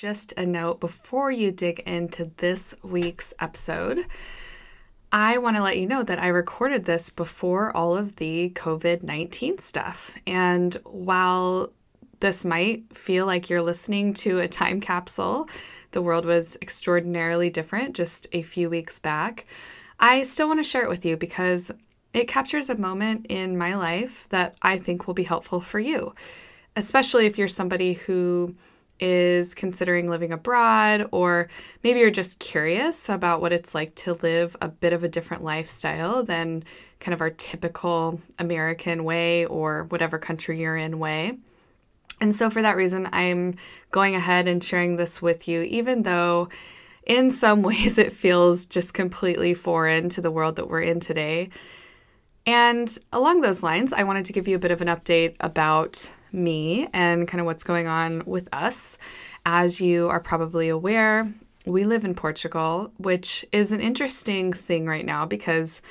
Just a note before you dig into this week's episode, I want to let you know that I recorded this before all of the COVID 19 stuff. And while this might feel like you're listening to a time capsule, the world was extraordinarily different just a few weeks back. I still want to share it with you because it captures a moment in my life that I think will be helpful for you, especially if you're somebody who is considering living abroad, or maybe you're just curious about what it's like to live a bit of a different lifestyle than kind of our typical American way or whatever country you're in way. And so, for that reason, I'm going ahead and sharing this with you, even though in some ways it feels just completely foreign to the world that we're in today. And along those lines, I wanted to give you a bit of an update about me and kind of what's going on with us. As you are probably aware, we live in Portugal, which is an interesting thing right now because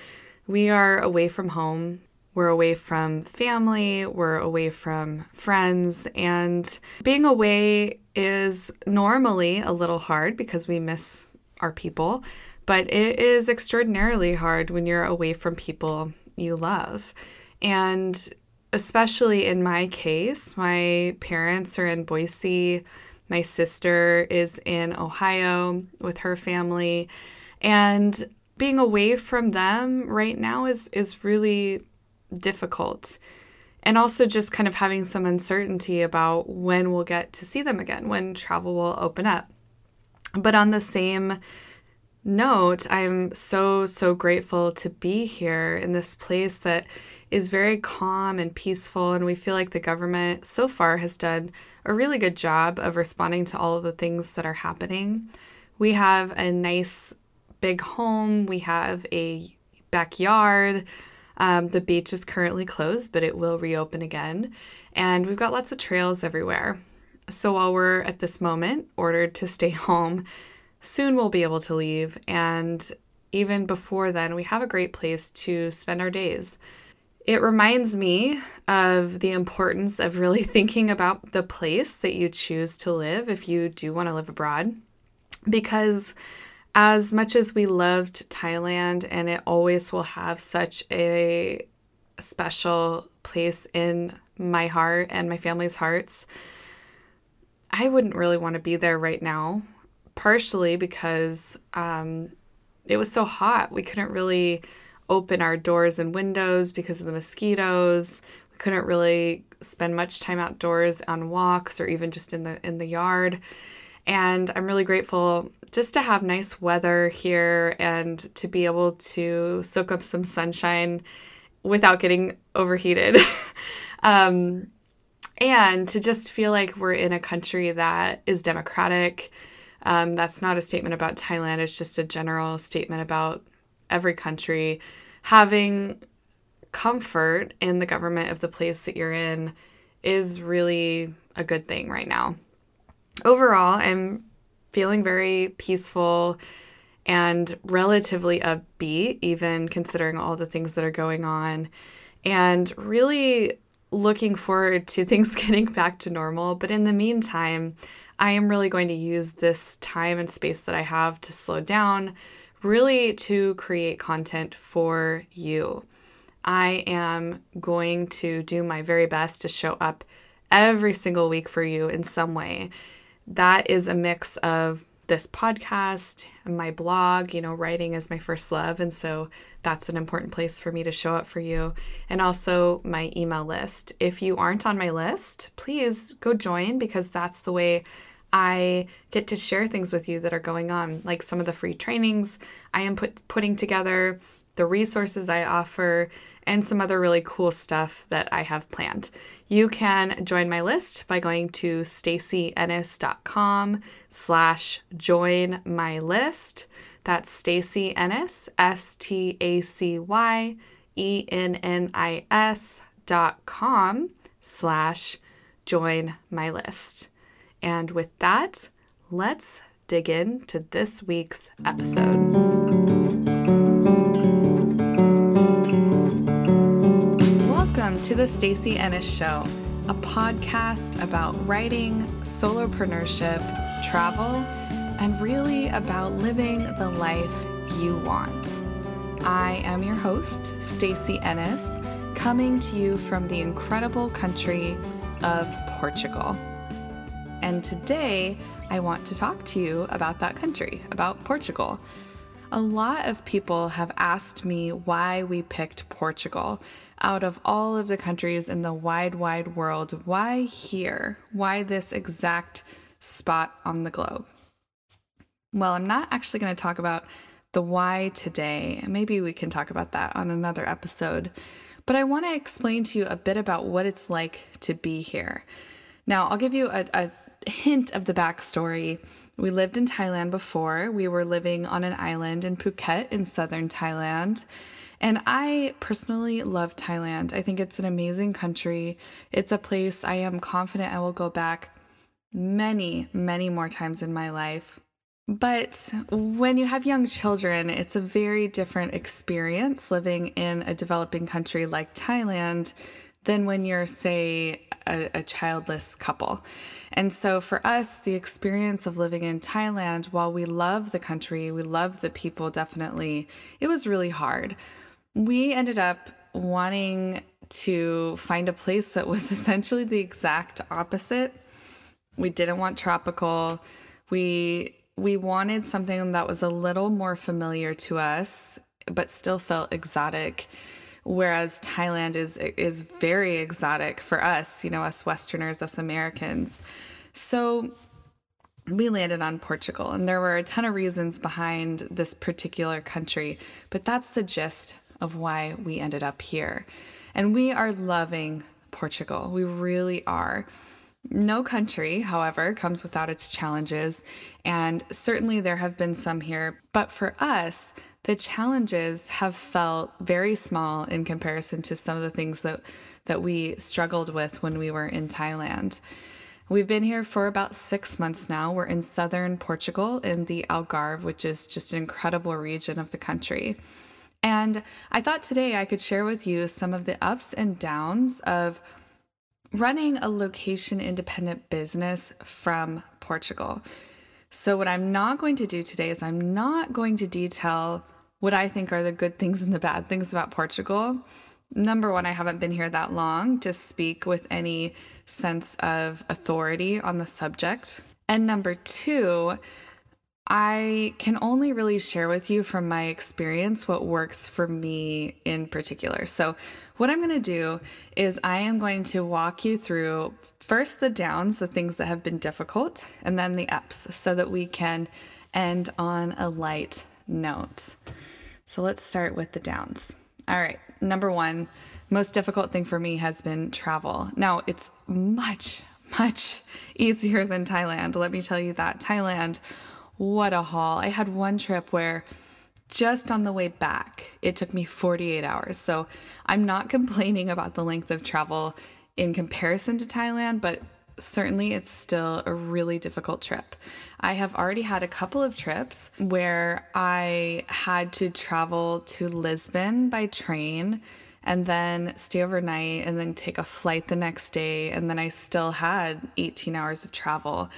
we are away from home. We're away from family, we're away from friends, and being away is normally a little hard because we miss our people, but it is extraordinarily hard when you're away from people you love. And especially in my case, my parents are in Boise. My sister is in Ohio with her family. And being away from them right now is, is really difficult. And also just kind of having some uncertainty about when we'll get to see them again, when travel will open up. But on the same note, I'm so, so grateful to be here in this place that is very calm and peaceful. And we feel like the government so far has done a really good job of responding to all of the things that are happening. We have a nice big home, we have a backyard. Um, the beach is currently closed, but it will reopen again. And we've got lots of trails everywhere. So while we're at this moment ordered to stay home, soon we'll be able to leave. And even before then, we have a great place to spend our days. It reminds me of the importance of really thinking about the place that you choose to live if you do want to live abroad. Because as much as we loved Thailand and it always will have such a special place in my heart and my family's hearts, I wouldn't really want to be there right now partially because um, it was so hot. We couldn't really open our doors and windows because of the mosquitoes. We couldn't really spend much time outdoors on walks or even just in the in the yard. And I'm really grateful just to have nice weather here and to be able to soak up some sunshine without getting overheated. um, and to just feel like we're in a country that is democratic um, that's not a statement about Thailand, it's just a general statement about every country having comfort in the government of the place that you're in is really a good thing right now. Overall, I'm feeling very peaceful and relatively upbeat, even considering all the things that are going on, and really looking forward to things getting back to normal. But in the meantime, I am really going to use this time and space that I have to slow down, really to create content for you. I am going to do my very best to show up every single week for you in some way. That is a mix of this podcast and my blog. You know, writing is my first love. And so that's an important place for me to show up for you. And also my email list. If you aren't on my list, please go join because that's the way I get to share things with you that are going on, like some of the free trainings I am put, putting together, the resources I offer, and some other really cool stuff that I have planned. You can join my list by going to stacyennis.com slash join my list. That's Stacy Ennis, S-T-A-C-Y-E-N-N-I-S dot com slash join my list. And with that, let's dig into this week's episode. Welcome to the Stacy Ennis Show, a podcast about writing, solopreneurship, travel, and really about living the life you want. I am your host, Stacy Ennis, coming to you from the incredible country of Portugal. And today, I want to talk to you about that country, about Portugal. A lot of people have asked me why we picked Portugal. Out of all of the countries in the wide, wide world, why here? Why this exact spot on the globe? Well, I'm not actually going to talk about the why today. Maybe we can talk about that on another episode. But I want to explain to you a bit about what it's like to be here. Now, I'll give you a, a hint of the backstory. We lived in Thailand before. We were living on an island in Phuket in southern Thailand. And I personally love Thailand. I think it's an amazing country. It's a place I am confident I will go back many, many more times in my life. But when you have young children, it's a very different experience living in a developing country like Thailand than when you're, say, a, a, childless couple. And so for us, the experience of living in Thailand, while we love the country, we love the people definitely, it was really hard. We ended up wanting to find a place that was essentially the exact opposite. We didn't want tropical. We we wanted something that was a little more familiar to us, but still felt exotic. Whereas Thailand is is very exotic for us, you know, us Westerners, us Americans. So we landed on Portugal, and there were a ton of reasons behind this particular country, but that's the gist of why we ended up here. And we are loving Portugal. We really are. No country, however, comes without its challenges, and certainly there have been some here. But for us, the challenges have felt very small in comparison to some of the things that, that we struggled with when we were in Thailand. We've been here for about six months now. We're in southern Portugal in the Algarve, which is just an incredible region of the country. And I thought today I could share with you some of the ups and downs of running a location independent business from Portugal. So, what I'm not going to do today is I'm not going to detail what I think are the good things and the bad things about Portugal. Number one, I haven't been here that long to speak with any sense of authority on the subject. And number two, I can only really share with you from my experience what works for me in particular. So, what I'm going to do is I am going to walk you through first the downs, the things that have been difficult, and then the ups so that we can end on a light note. So, let's start with the downs. All right, number one, most difficult thing for me has been travel. Now, it's much, much easier than Thailand. Let me tell you that. Thailand what a haul. I had one trip where just on the way back, it took me 48 hours. So I'm not complaining about the length of travel in comparison to Thailand, but certainly it's still a really difficult trip. I have already had a couple of trips where I had to travel to Lisbon by train and then stay overnight and then take a flight the next day. And then I still had 18 hours of travel.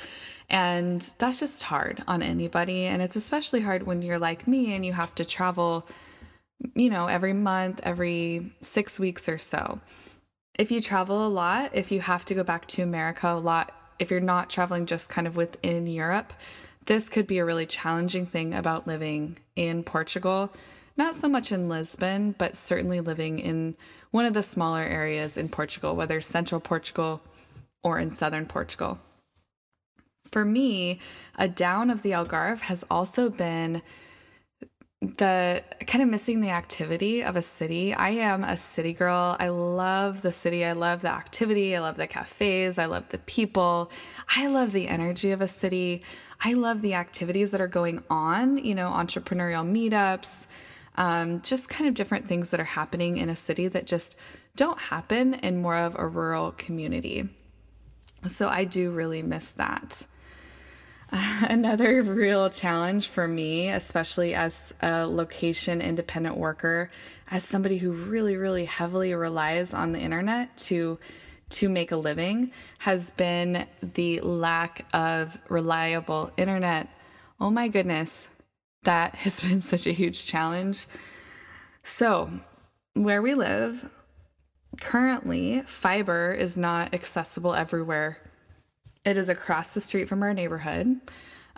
And that's just hard on anybody. And it's especially hard when you're like me and you have to travel, you know, every month, every six weeks or so. If you travel a lot, if you have to go back to America a lot, if you're not traveling just kind of within Europe, this could be a really challenging thing about living in Portugal. Not so much in Lisbon, but certainly living in one of the smaller areas in Portugal, whether central Portugal or in southern Portugal. For me, a down of the Algarve has also been the kind of missing the activity of a city. I am a city girl. I love the city. I love the activity. I love the cafes. I love the people. I love the energy of a city. I love the activities that are going on, you know, entrepreneurial meetups, um, just kind of different things that are happening in a city that just don't happen in more of a rural community. So I do really miss that. Another real challenge for me, especially as a location independent worker, as somebody who really, really heavily relies on the internet to to make a living has been the lack of reliable internet. Oh my goodness, that has been such a huge challenge. So, where we live, currently, fiber is not accessible everywhere. It is across the street from our neighborhood.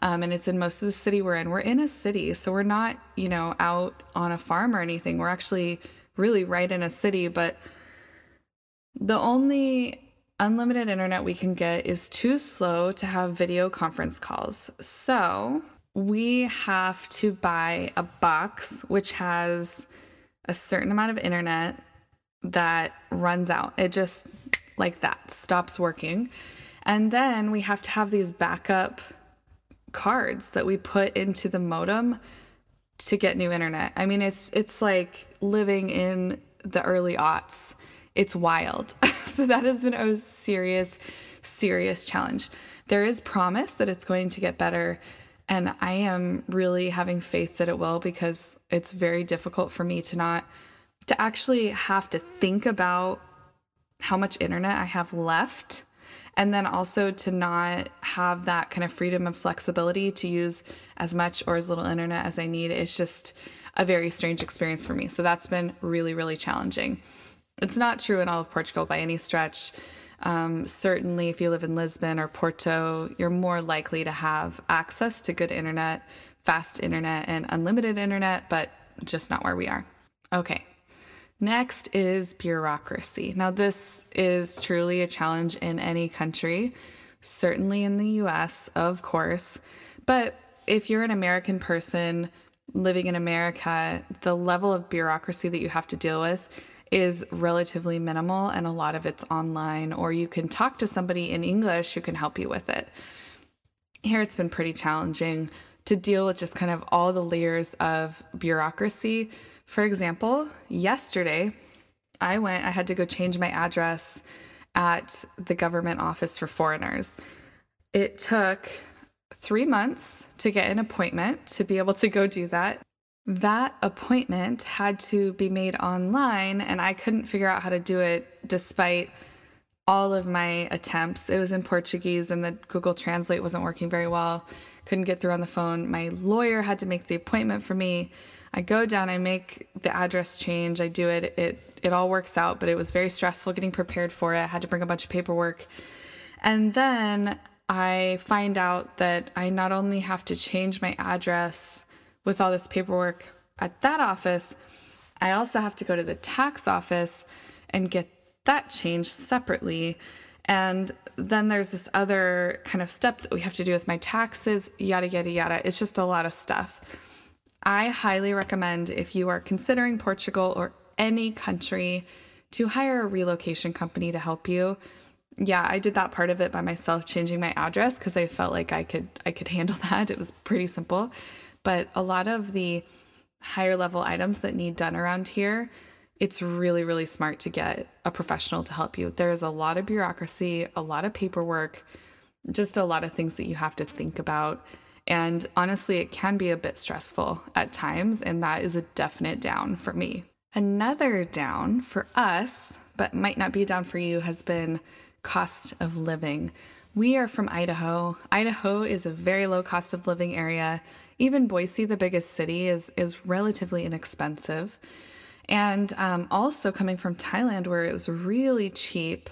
Um, and it's in most of the city we're in. We're in a city, so we're not, you know, out on a farm or anything. We're actually really right in a city, but the only unlimited internet we can get is too slow to have video conference calls. So we have to buy a box which has a certain amount of internet that runs out. It just like that stops working. And then we have to have these backup cards that we put into the modem to get new internet. I mean, it's it's like living in the early aughts. It's wild. so that has been a serious, serious challenge. There is promise that it's going to get better. And I am really having faith that it will because it's very difficult for me to not, to actually have to think about how much internet I have left. And then also to not have that kind of freedom and flexibility to use as much or as little internet as I need. It's just a very strange experience for me. So that's been really, really challenging. It's not true in all of Portugal by any stretch. Um, certainly, if you live in Lisbon or Porto, you're more likely to have access to good internet, fast internet, and unlimited internet, but just not where we are. Okay, next is bureaucracy. Now, this is truly a challenge in any country, certainly in the US, of course, but if you're an American person living in America, the level of bureaucracy that you have to deal with is relatively minimal and a lot of it's online, or you can talk to somebody in English who can help you with it. Here it's been pretty challenging to deal with just kind of all the layers of bureaucracy. For example, yesterday I went, I had to go change my address at the government office for foreigners. It took three months to get an appointment to be able to go do that that appointment had to be made online, and I couldn't figure out how to do it despite all of my attempts. It was in Portuguese, and the Google Translate wasn't working very well. Couldn't get through on the phone. My lawyer had to make the appointment for me. I go down, I make the address change, I do it. It it all works out, but it was very stressful getting prepared for it. I had to bring a bunch of paperwork. And then I find out that I not only have to change my address with all this paperwork at that office, I also have to go to the tax office and get that changed separately. And then there's this other kind of step that we have to do with my taxes, yada, yada, yada. It's just a lot of stuff. I highly recommend if you are considering Portugal or any country to hire a relocation company to help you. Yeah, I did that part of it by myself changing my address because I felt like I could I could handle that. It was pretty simple. But a lot of the higher level items that need done around here, it's really, really smart to get a professional to help you. There's a lot of bureaucracy, a lot of paperwork, just a lot of things that you have to think about. And honestly, it can be a bit stressful at times, and that is a definite down for me. Another down for us, but might not be down for you, has been cost of living. We are from Idaho. Idaho is a very low cost of living area. Even Boise, the biggest city, is is relatively inexpensive. And um, also coming from Thailand, where it was really cheap,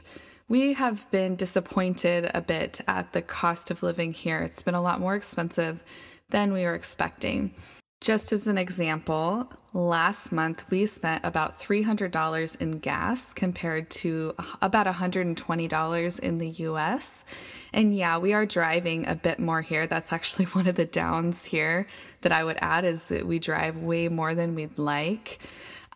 we have been disappointed a bit at the cost of living here. It's been a lot more expensive than we were expecting. Just as an example, last month we spent about $300 in gas compared to about $120 in the US. And yeah, we are driving a bit more here. That's actually one of the downs here that I would add is that we drive way more than we'd like.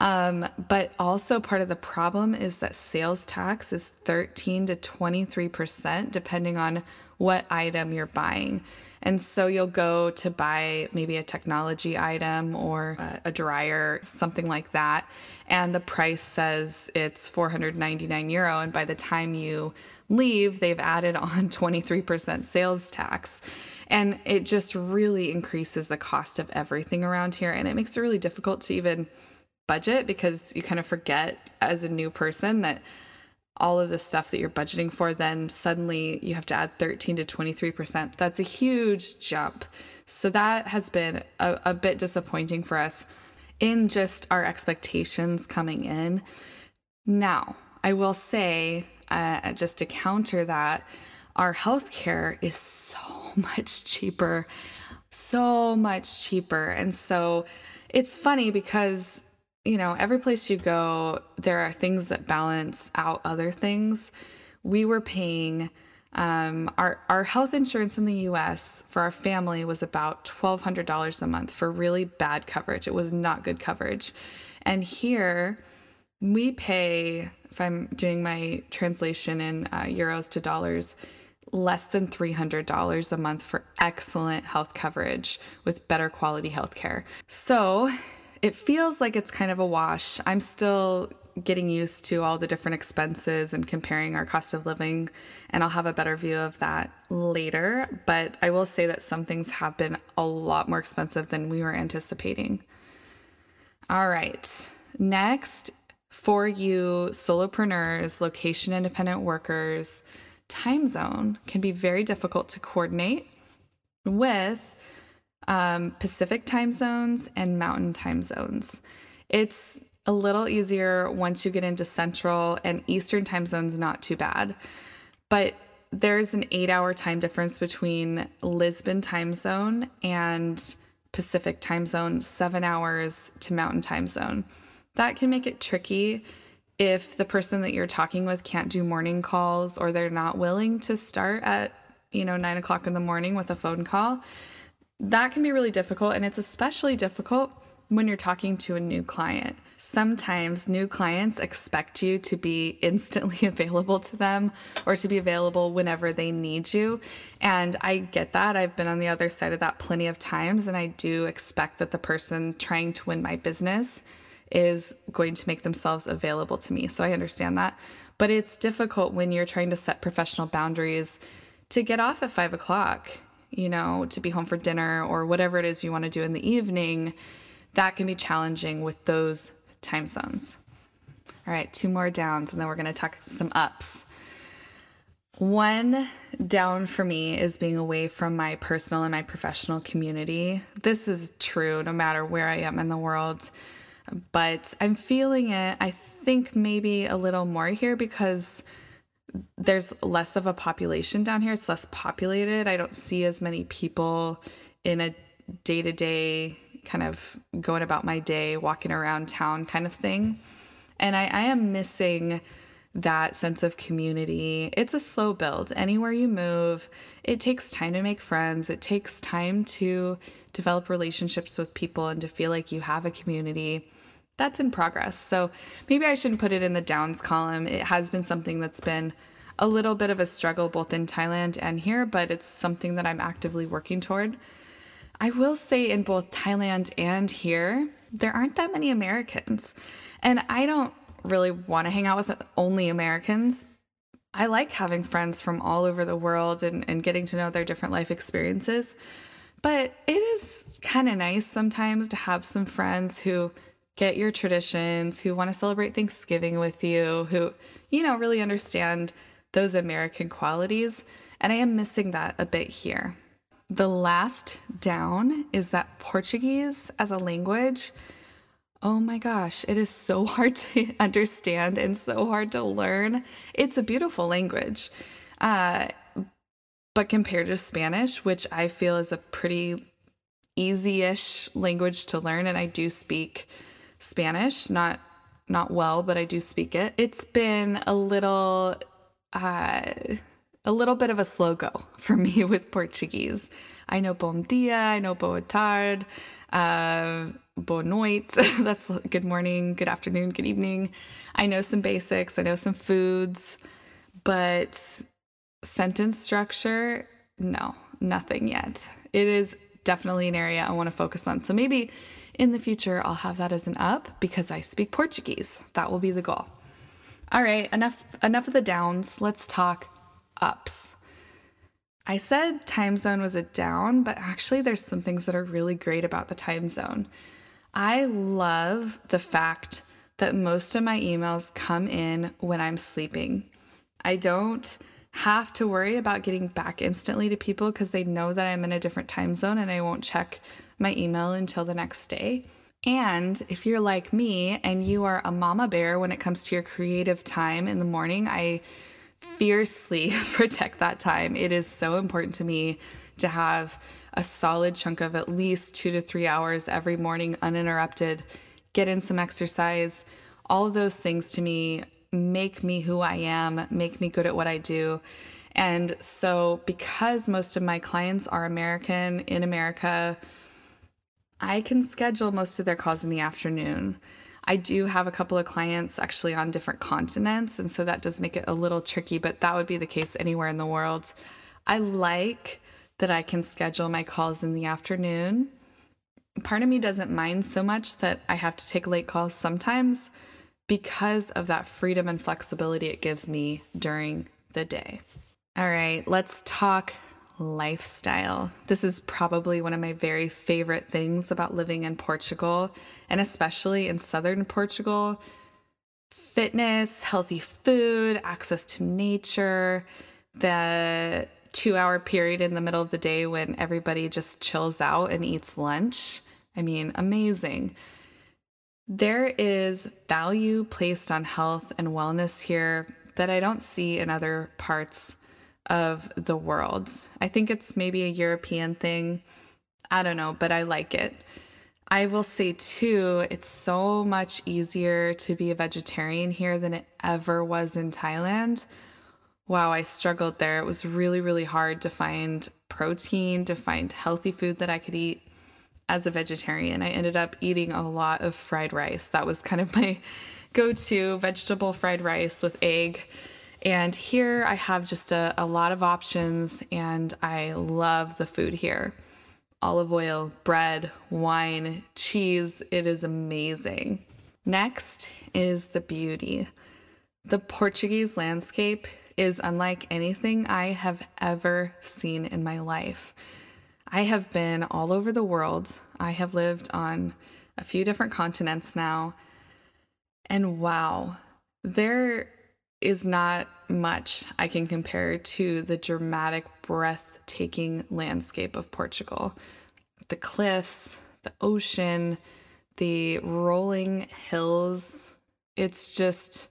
Um, but also part of the problem is that sales tax is 13 to 23%, depending on what item you're buying. And so you'll go to buy maybe a technology item or a, dryer, something like that. And the price says it's 499 euro. And by the time you leave, they've added on 23% sales tax. And it just really increases the cost of everything around here. And it makes it really difficult to even budget because you kind of forget as a new person that all of the stuff that you're budgeting for, then suddenly you have to add 13 to 23%. That's a huge jump. So that has been a, a bit disappointing for us in just our expectations coming in. Now, I will say, uh, just to counter that, our healthcare is so much cheaper, so much cheaper. And so it's funny because you know, every place you go, there are things that balance out other things. We were paying um, our our health insurance in the U.S. for our family was about twelve hundred dollars a month for really bad coverage. It was not good coverage, and here we pay. If I'm doing my translation in uh, euros to dollars, less than $300 a month for excellent health coverage with better quality health care. So it feels like it's kind of a wash. I'm still getting used to all the different expenses and comparing our cost of living, and I'll have a better view of that later. But I will say that some things have been a lot more expensive than we were anticipating. All right, next for you solopreneurs, location independent workers, time zone can be very difficult to coordinate with um, Pacific time zones and mountain time zones. It's a little easier once you get into central and eastern time zones, not too bad. But there's an eight hour time difference between Lisbon time zone and Pacific time zone, seven hours to mountain time zone. That can make it tricky if the person that you're talking with can't do morning calls or they're not willing to start at, you know, nine o'clock in the morning with a phone call that can be really difficult, and it's especially difficult when you're talking to a new client. Sometimes new clients expect you to be instantly available to them or to be available whenever they need you. And I get that. I've been on the other side of that plenty of times, and I do expect that the person trying to win my business is going to make themselves available to me. So I understand that. But it's difficult when you're trying to set professional boundaries to get off at five o'clock you know, to be home for dinner or whatever it is you want to do in the evening, that can be challenging with those time zones. All right, two more downs, and then we're going to talk some ups. One down for me is being away from my personal and my professional community. This is true no matter where I am in the world, but I'm feeling it, I think, maybe a little more here because there's less of a population down here. It's less populated. I don't see as many people in a day to day kind of going about my day, walking around town kind of thing. And I, I am missing that sense of community. It's a slow build. Anywhere you move, it takes time to make friends, it takes time to develop relationships with people and to feel like you have a community that's in progress. So maybe I shouldn't put it in the downs column. It has been something that's been a little bit of a struggle both in Thailand and here, but it's something that I'm actively working toward. I will say in both Thailand and here, there aren't that many Americans. And I don't really want to hang out with only Americans. I like having friends from all over the world and, and getting to know their different life experiences. But it is kind of nice sometimes to have some friends who get your traditions, who want to celebrate Thanksgiving with you, who, you know, really understand those American qualities. And I am missing that a bit here. The last down is that Portuguese as a language, oh my gosh, it is so hard to understand and so hard to learn. It's a beautiful language. Uh, but compared to Spanish, which I feel is a pretty easy ish language to learn, and I do speak Spanish, not not well, but I do speak it. It's been a little uh, a little bit of a slow go for me with Portuguese. I know bom dia, I know boa tarde, uh, boa noite. That's good morning, good afternoon, good evening. I know some basics, I know some foods, but sentence structure, no, nothing yet. It is definitely an area I want to focus on. So maybe in the future, I'll have that as an up because I speak Portuguese. That will be the goal. All right, enough enough of the downs. Let's talk ups. I said time zone was a down, but actually there's some things that are really great about the time zone. I love the fact that most of my emails come in when I'm sleeping. I don't have to worry about getting back instantly to people because they know that I'm in a different time zone and I won't check my email until the next day. And if you're like me and you are a mama bear when it comes to your creative time in the morning, I fiercely protect that time. It is so important to me to have a solid chunk of at least two to three hours every morning uninterrupted, get in some exercise. All of those things to me make me who I am, make me good at what I do. And so, because most of my clients are American in America, I can schedule most of their calls in the afternoon. I do have a couple of clients actually on different continents, and so that does make it a little tricky, but that would be the case anywhere in the world. I like that I can schedule my calls in the afternoon. Part of me doesn't mind so much that I have to take late calls sometimes because of that freedom and flexibility it gives me during the day. All right, let's talk lifestyle. This is probably one of my very favorite things about living in Portugal, and especially in southern Portugal. Fitness, healthy food, access to nature, the two hour period in the middle of the day when everybody just chills out and eats lunch. I mean, amazing. There is value placed on health and wellness here that I don't see in other parts of the world. I think it's maybe a European thing. I don't know, but I like it. I will say too, it's so much easier to be a vegetarian here than it ever was in Thailand. Wow, I struggled there. It was really, really hard to find protein, to find healthy food that I could eat as a vegetarian. I ended up eating a lot of fried rice. That was kind of my go to vegetable fried rice with egg. And here I have just a, a lot of options, and I love the food here olive oil, bread, wine, cheese. It is amazing. Next is the beauty. The Portuguese landscape is unlike anything I have ever seen in my life. I have been all over the world. I have lived on a few different continents now. And wow, there is not much I can compare to the dramatic, breathtaking landscape of Portugal. The cliffs, the ocean, the rolling hills. It's just,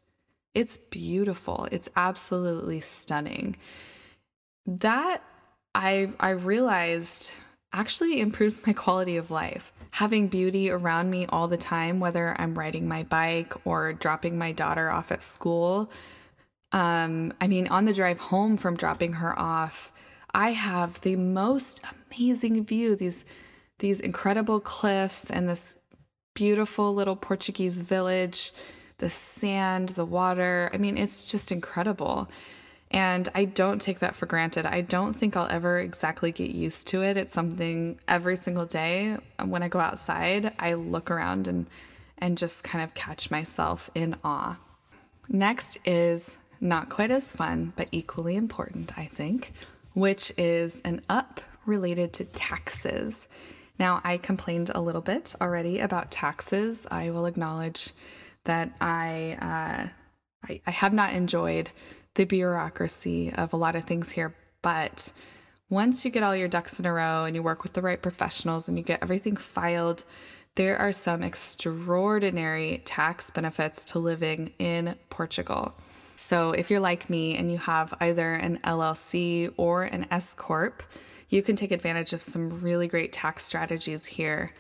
it's beautiful. It's absolutely stunning. That I I realized actually improves my quality of life. Having beauty around me all the time, whether I'm riding my bike or dropping my daughter off at school. Um, I mean, on the drive home from dropping her off, I have the most amazing view. These these incredible cliffs and this beautiful little Portuguese village, the sand, the water. I mean, it's just incredible. And I don't take that for granted. I don't think I'll ever exactly get used to it. It's something every single day when I go outside, I look around and and just kind of catch myself in awe. Next is not quite as fun, but equally important, I think, which is an up related to taxes. Now, I complained a little bit already about taxes. I will acknowledge that I, uh, I, I have not enjoyed the bureaucracy of a lot of things here. But once you get all your ducks in a row and you work with the right professionals and you get everything filed, there are some extraordinary tax benefits to living in Portugal. So, if you're like me and you have either an LLC or an S Corp, you can take advantage of some really great tax strategies here.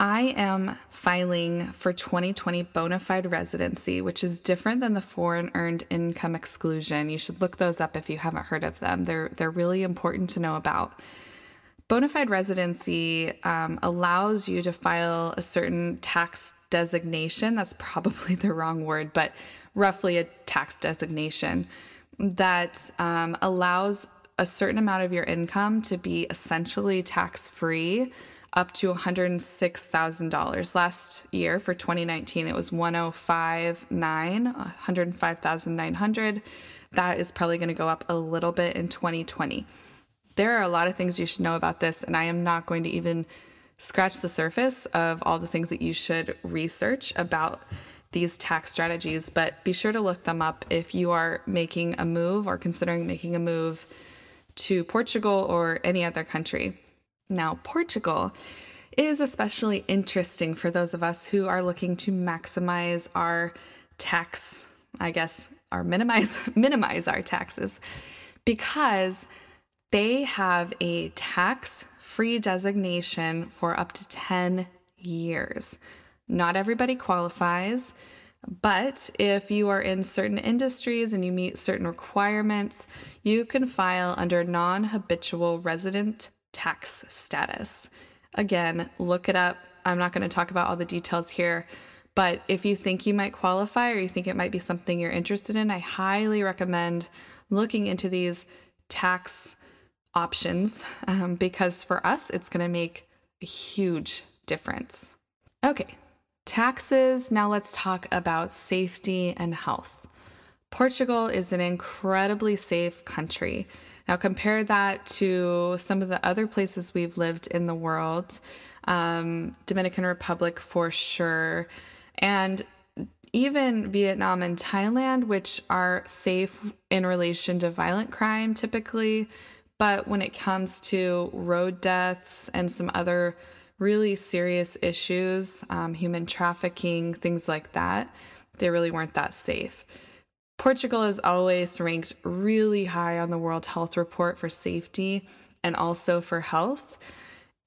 I am filing for 2020 bona fide residency, which is different than the foreign earned income exclusion. You should look those up if you haven't heard of them. They're they're really important to know about. Bona fide residency um, allows you to file a certain tax designation. That's probably the wrong word, but roughly a tax designation that um, allows a certain amount of your income to be essentially tax free up to $106,000. Last year for 2019, it was 105.9, 105,900. That is probably going to go up a little bit in 2020. There are a lot of things you should know about this, and I am not going to even scratch the surface of all the things that you should research about these tax strategies, but be sure to look them up if you are making a move or considering making a move to Portugal or any other country. Now, Portugal is especially interesting for those of us who are looking to maximize our tax, I guess, or minimize minimize our taxes because they have a tax free designation for up to 10 years. Not everybody qualifies, but if you are in certain industries and you meet certain requirements, you can file under non habitual resident tax status. Again, look it up. I'm not going to talk about all the details here, but if you think you might qualify or you think it might be something you're interested in, I highly recommend looking into these tax options um, because for us, it's going to make a huge difference. Okay, taxes. Now let's talk about safety and health. Portugal is an incredibly safe country. Now, compare that to some of the other places we've lived in the world, um, Dominican Republic for sure, and even Vietnam and Thailand, which are safe in relation to violent crime typically. But when it comes to road deaths and some other really serious issues, um, human trafficking, things like that, they really weren't that safe. Portugal is always ranked really high on the World Health Report for safety and also for health.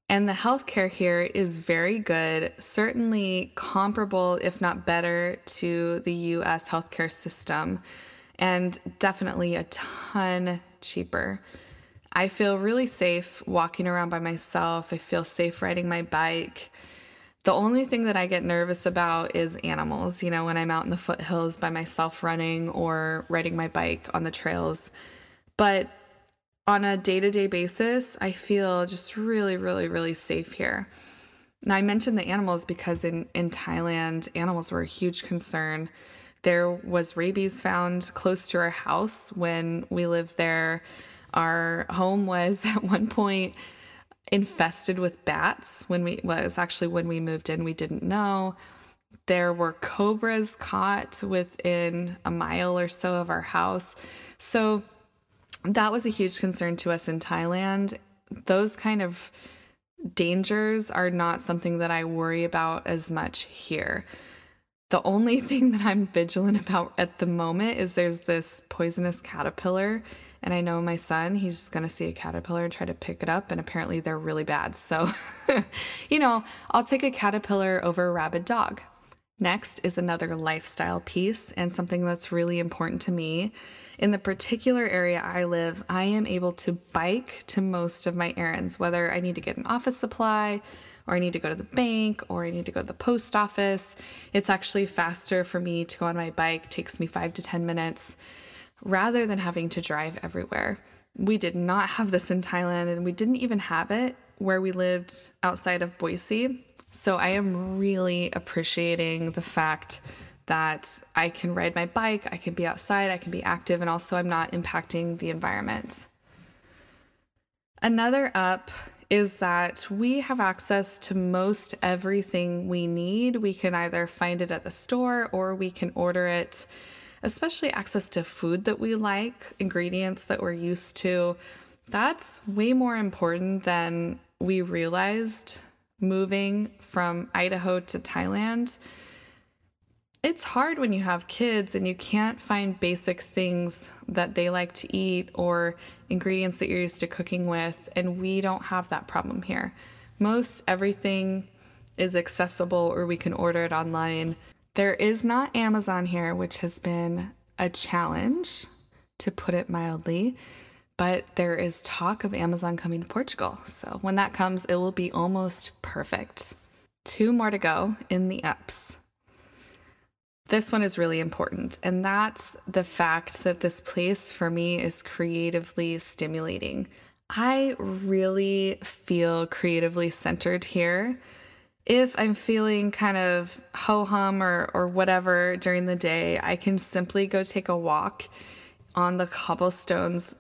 And the healthcare here is very good, certainly comparable, if not better, to the US healthcare system, and definitely a ton cheaper. I feel really safe walking around by myself. I feel safe riding my bike. The only thing that I get nervous about is animals, you know, when I'm out in the foothills by myself running or riding my bike on the trails. But on a day to day basis, I feel just really, really, really safe here. Now, I mentioned the animals because in, in Thailand, animals were a huge concern. There was rabies found close to our house when we lived there. Our home was at one point infested with bats when we was actually when we moved in we didn't know. There were cobras caught within a mile or so of our house. So that was a huge concern to us in Thailand. Those kind of dangers are not something that I worry about as much here. The only thing that I'm vigilant about at the moment is there's this poisonous caterpillar and I know my son, he's going to see a caterpillar and try to pick it up. And apparently they're really bad. So, you know, I'll take a caterpillar over a rabid dog. Next is another lifestyle piece and something that's really important to me. In the particular area I live, I am able to bike to most of my errands, whether I need to get an office supply, or I need to go to the bank, or I need to go to the post office. It's actually faster for me to go on my bike, it takes me five to 10 minutes rather than having to drive everywhere. We did not have this in Thailand, and we didn't even have it where we lived outside of Boise. So I am really appreciating the fact that I can ride my bike, I can be outside, I can be active, and also I'm not impacting the environment. Another up is that we have access to most everything we need. We can either find it at the store or we can order it especially access to food that we like, ingredients that we're used to. That's way more important than we realized moving from Idaho to Thailand. It's hard when you have kids and you can't find basic things that they like to eat or ingredients that you're used to cooking with, and we don't have that problem here. Most everything is accessible or we can order it online. There is not Amazon here, which has been a challenge, to put it mildly, but there is talk of Amazon coming to Portugal. So when that comes, it will be almost perfect. Two more to go in the ups. This one is really important, and that's the fact that this place for me is creatively stimulating. I really feel creatively centered here if I'm feeling kind of ho hum or, or whatever during the day, I can simply go take a walk on the cobblestones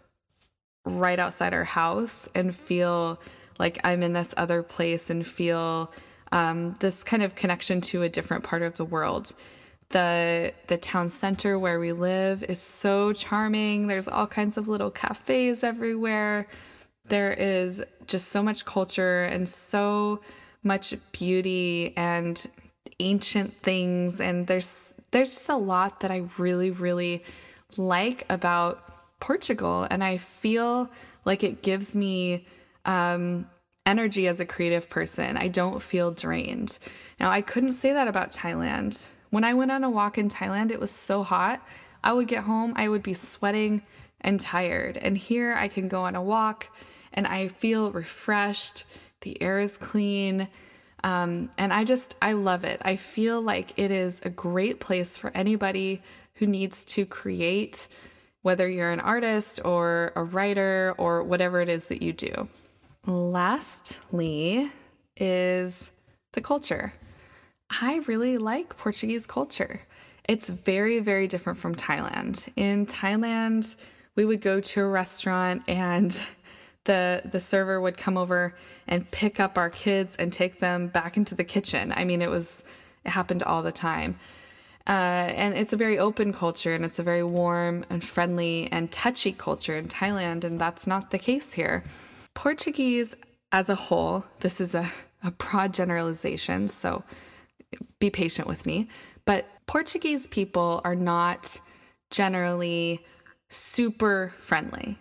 right outside our house and feel like I'm in this other place and feel um, this kind of connection to a different part of the world. The the town center where we live is so charming. There's all kinds of little cafes everywhere. There is just so much culture and so much beauty and ancient things and there's there's just a lot that I really really like about Portugal and I feel like it gives me um, energy as a creative person. I don't feel drained. Now, I couldn't say that about Thailand. When I went on a walk in Thailand, it was so hot. I would get home, I would be sweating and tired. And here I can go on a walk and I feel refreshed. The air is clean. Um, and I just, I love it. I feel like it is a great place for anybody who needs to create, whether you're an artist or a writer or whatever it is that you do. Lastly, is the culture. I really like Portuguese culture. It's very, very different from Thailand. In Thailand, we would go to a restaurant and the the server would come over and pick up our kids and take them back into the kitchen. I mean, it was it happened all the time. Uh, and it's a very open culture and it's a very warm and friendly and touchy culture in Thailand, and that's not the case here. Portuguese as a whole, this is a, a broad generalization, so be patient with me, but Portuguese people are not generally super friendly,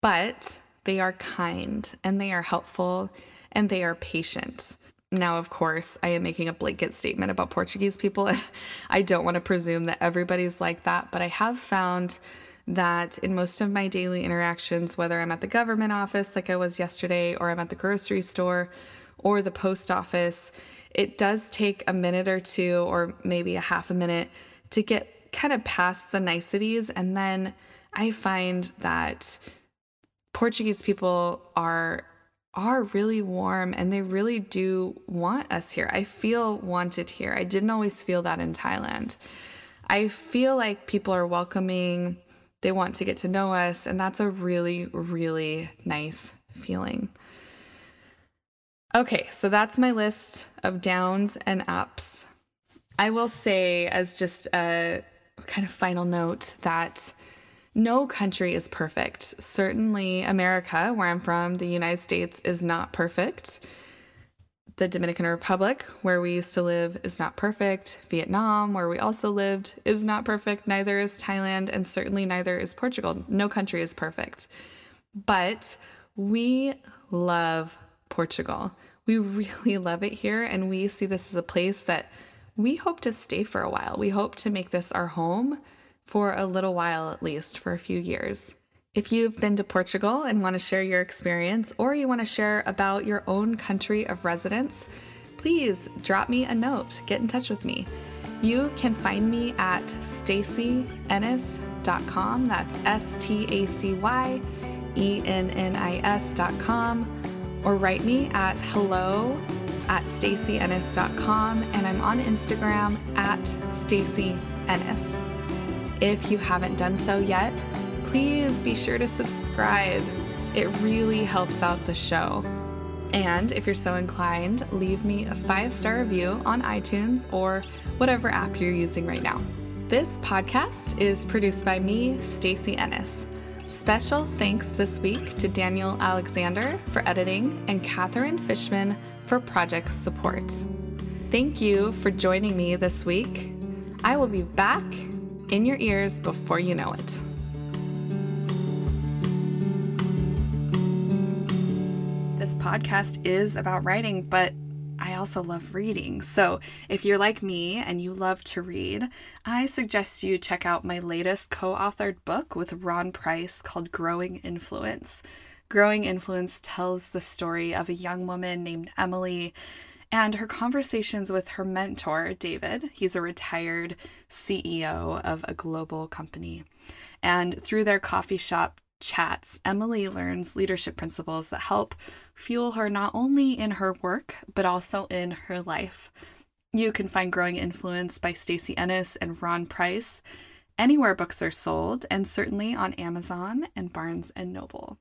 but they are kind and they are helpful and they are patient. Now, of course, I am making a blanket statement about Portuguese people. I don't want to presume that everybody's like that, but I have found that in most of my daily interactions, whether I'm at the government office like I was yesterday, or I'm at the grocery store or the post office, it does take a minute or two, or maybe a half a minute, to get kind of past the niceties. And then I find that Portuguese people are are really warm and they really do want us here. I feel wanted here. I didn't always feel that in Thailand. I feel like people are welcoming, they want to get to know us, and that's a really, really nice feeling. Okay, so that's my list of downs and ups. I will say, as just a kind of final note, that no country is perfect. Certainly, America, where I'm from, the United States, is not perfect. The Dominican Republic, where we used to live, is not perfect. Vietnam, where we also lived, is not perfect. Neither is Thailand, and certainly neither is Portugal. No country is perfect. But we love Portugal. We really love it here, and we see this as a place that we hope to stay for a while. We hope to make this our home for a little while at least, for a few years. If you've been to Portugal and want to share your experience, or you want to share about your own country of residence, please drop me a note. Get in touch with me. You can find me at stacyennis.com. That's S T A C Y E N N I S.com. Or write me at hello at stacyennis.com. And I'm on Instagram at stacyennis. If you haven't done so yet, please be sure to subscribe. It really helps out the show. And if you're so inclined, leave me a five star review on iTunes or whatever app you're using right now. This podcast is produced by me, Stacy Ennis. Special thanks this week to Daniel Alexander for editing and Catherine Fishman for project support. Thank you for joining me this week. I will be back in your ears before you know it. This podcast is about writing, but I also love reading. So, if you're like me and you love to read, I suggest you check out my latest co authored book with Ron Price called Growing Influence. Growing Influence tells the story of a young woman named Emily and her conversations with her mentor, David. He's a retired CEO of a global company. And through their coffee shop chats, Emily learns leadership principles that help fuel her not only in her work, but also in her life. You can find Growing Influence by Stacy Ennis and Ron Price anywhere books are sold, and certainly on Amazon and Barnes and Noble.